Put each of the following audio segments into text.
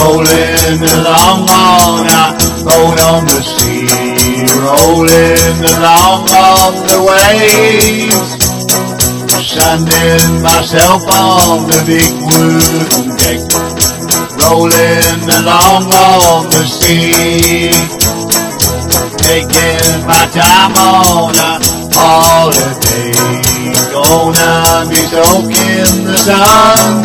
Rolling along on boat on the sea, rolling along on the waves, sunning myself on the big wooden deck, rolling along on the sea, taking my time on a holiday, gonna be soaking the sun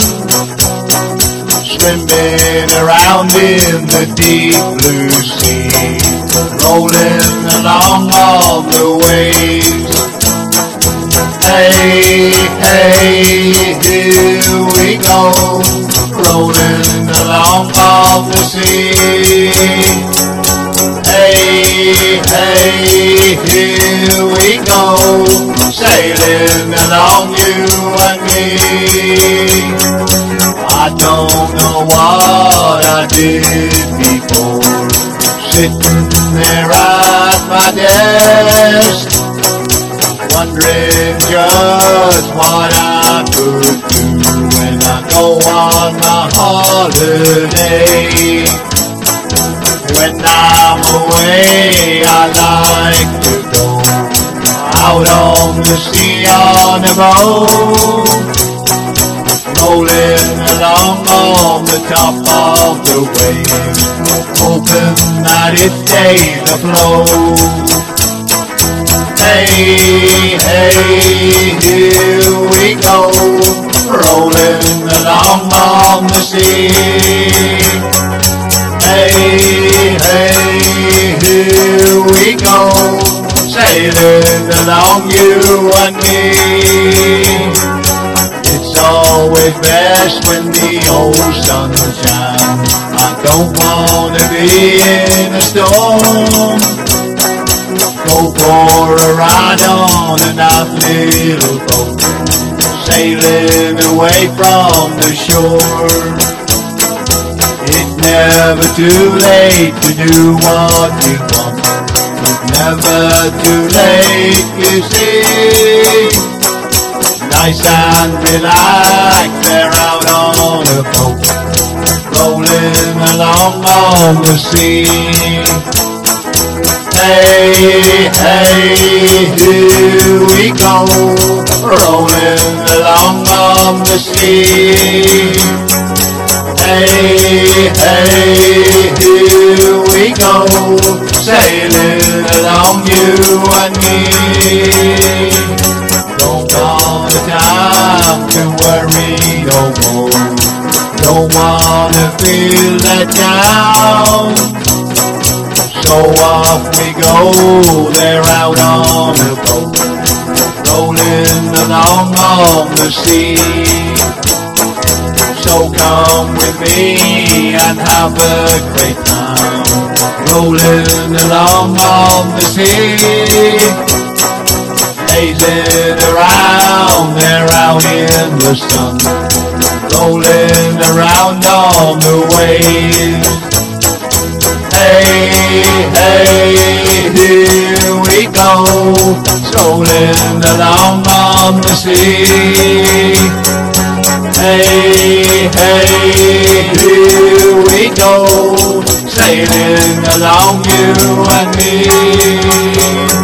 swimming around in the deep blue sea, rolling along on the waves. Along you and me. I don't know what I did before, sitting there at my desk, wondering just what I could do when I go on my holiday. When I'm away, I like to go out on the sea on a boat rolling along on the top of the wave, hoping that it stays afloat. Hey, hey, here we go, rolling along on the sea. Sailing along you and me. It's always best when the old sun shines. I don't wanna be in a storm. Go for a ride on a nice little boat, sailing away from the shore. It's never too late to do what you never too late, you see nice and relaxed. They're out on a boat, rolling along on the sea. Hey, hey, here we go, rolling along on the sea. Hey, hey, you and me Don't want to worry no more. Don't wanna feel down. So off we go, they're out on the boat, rolling along on the sea. So come with me and have a great time, rolling along on the sea blazing around there out in the sun, rolling around on the waves. Hey, hey, here we go, strolling along on the sea. Hey, hey, here we go, sailing along you and me.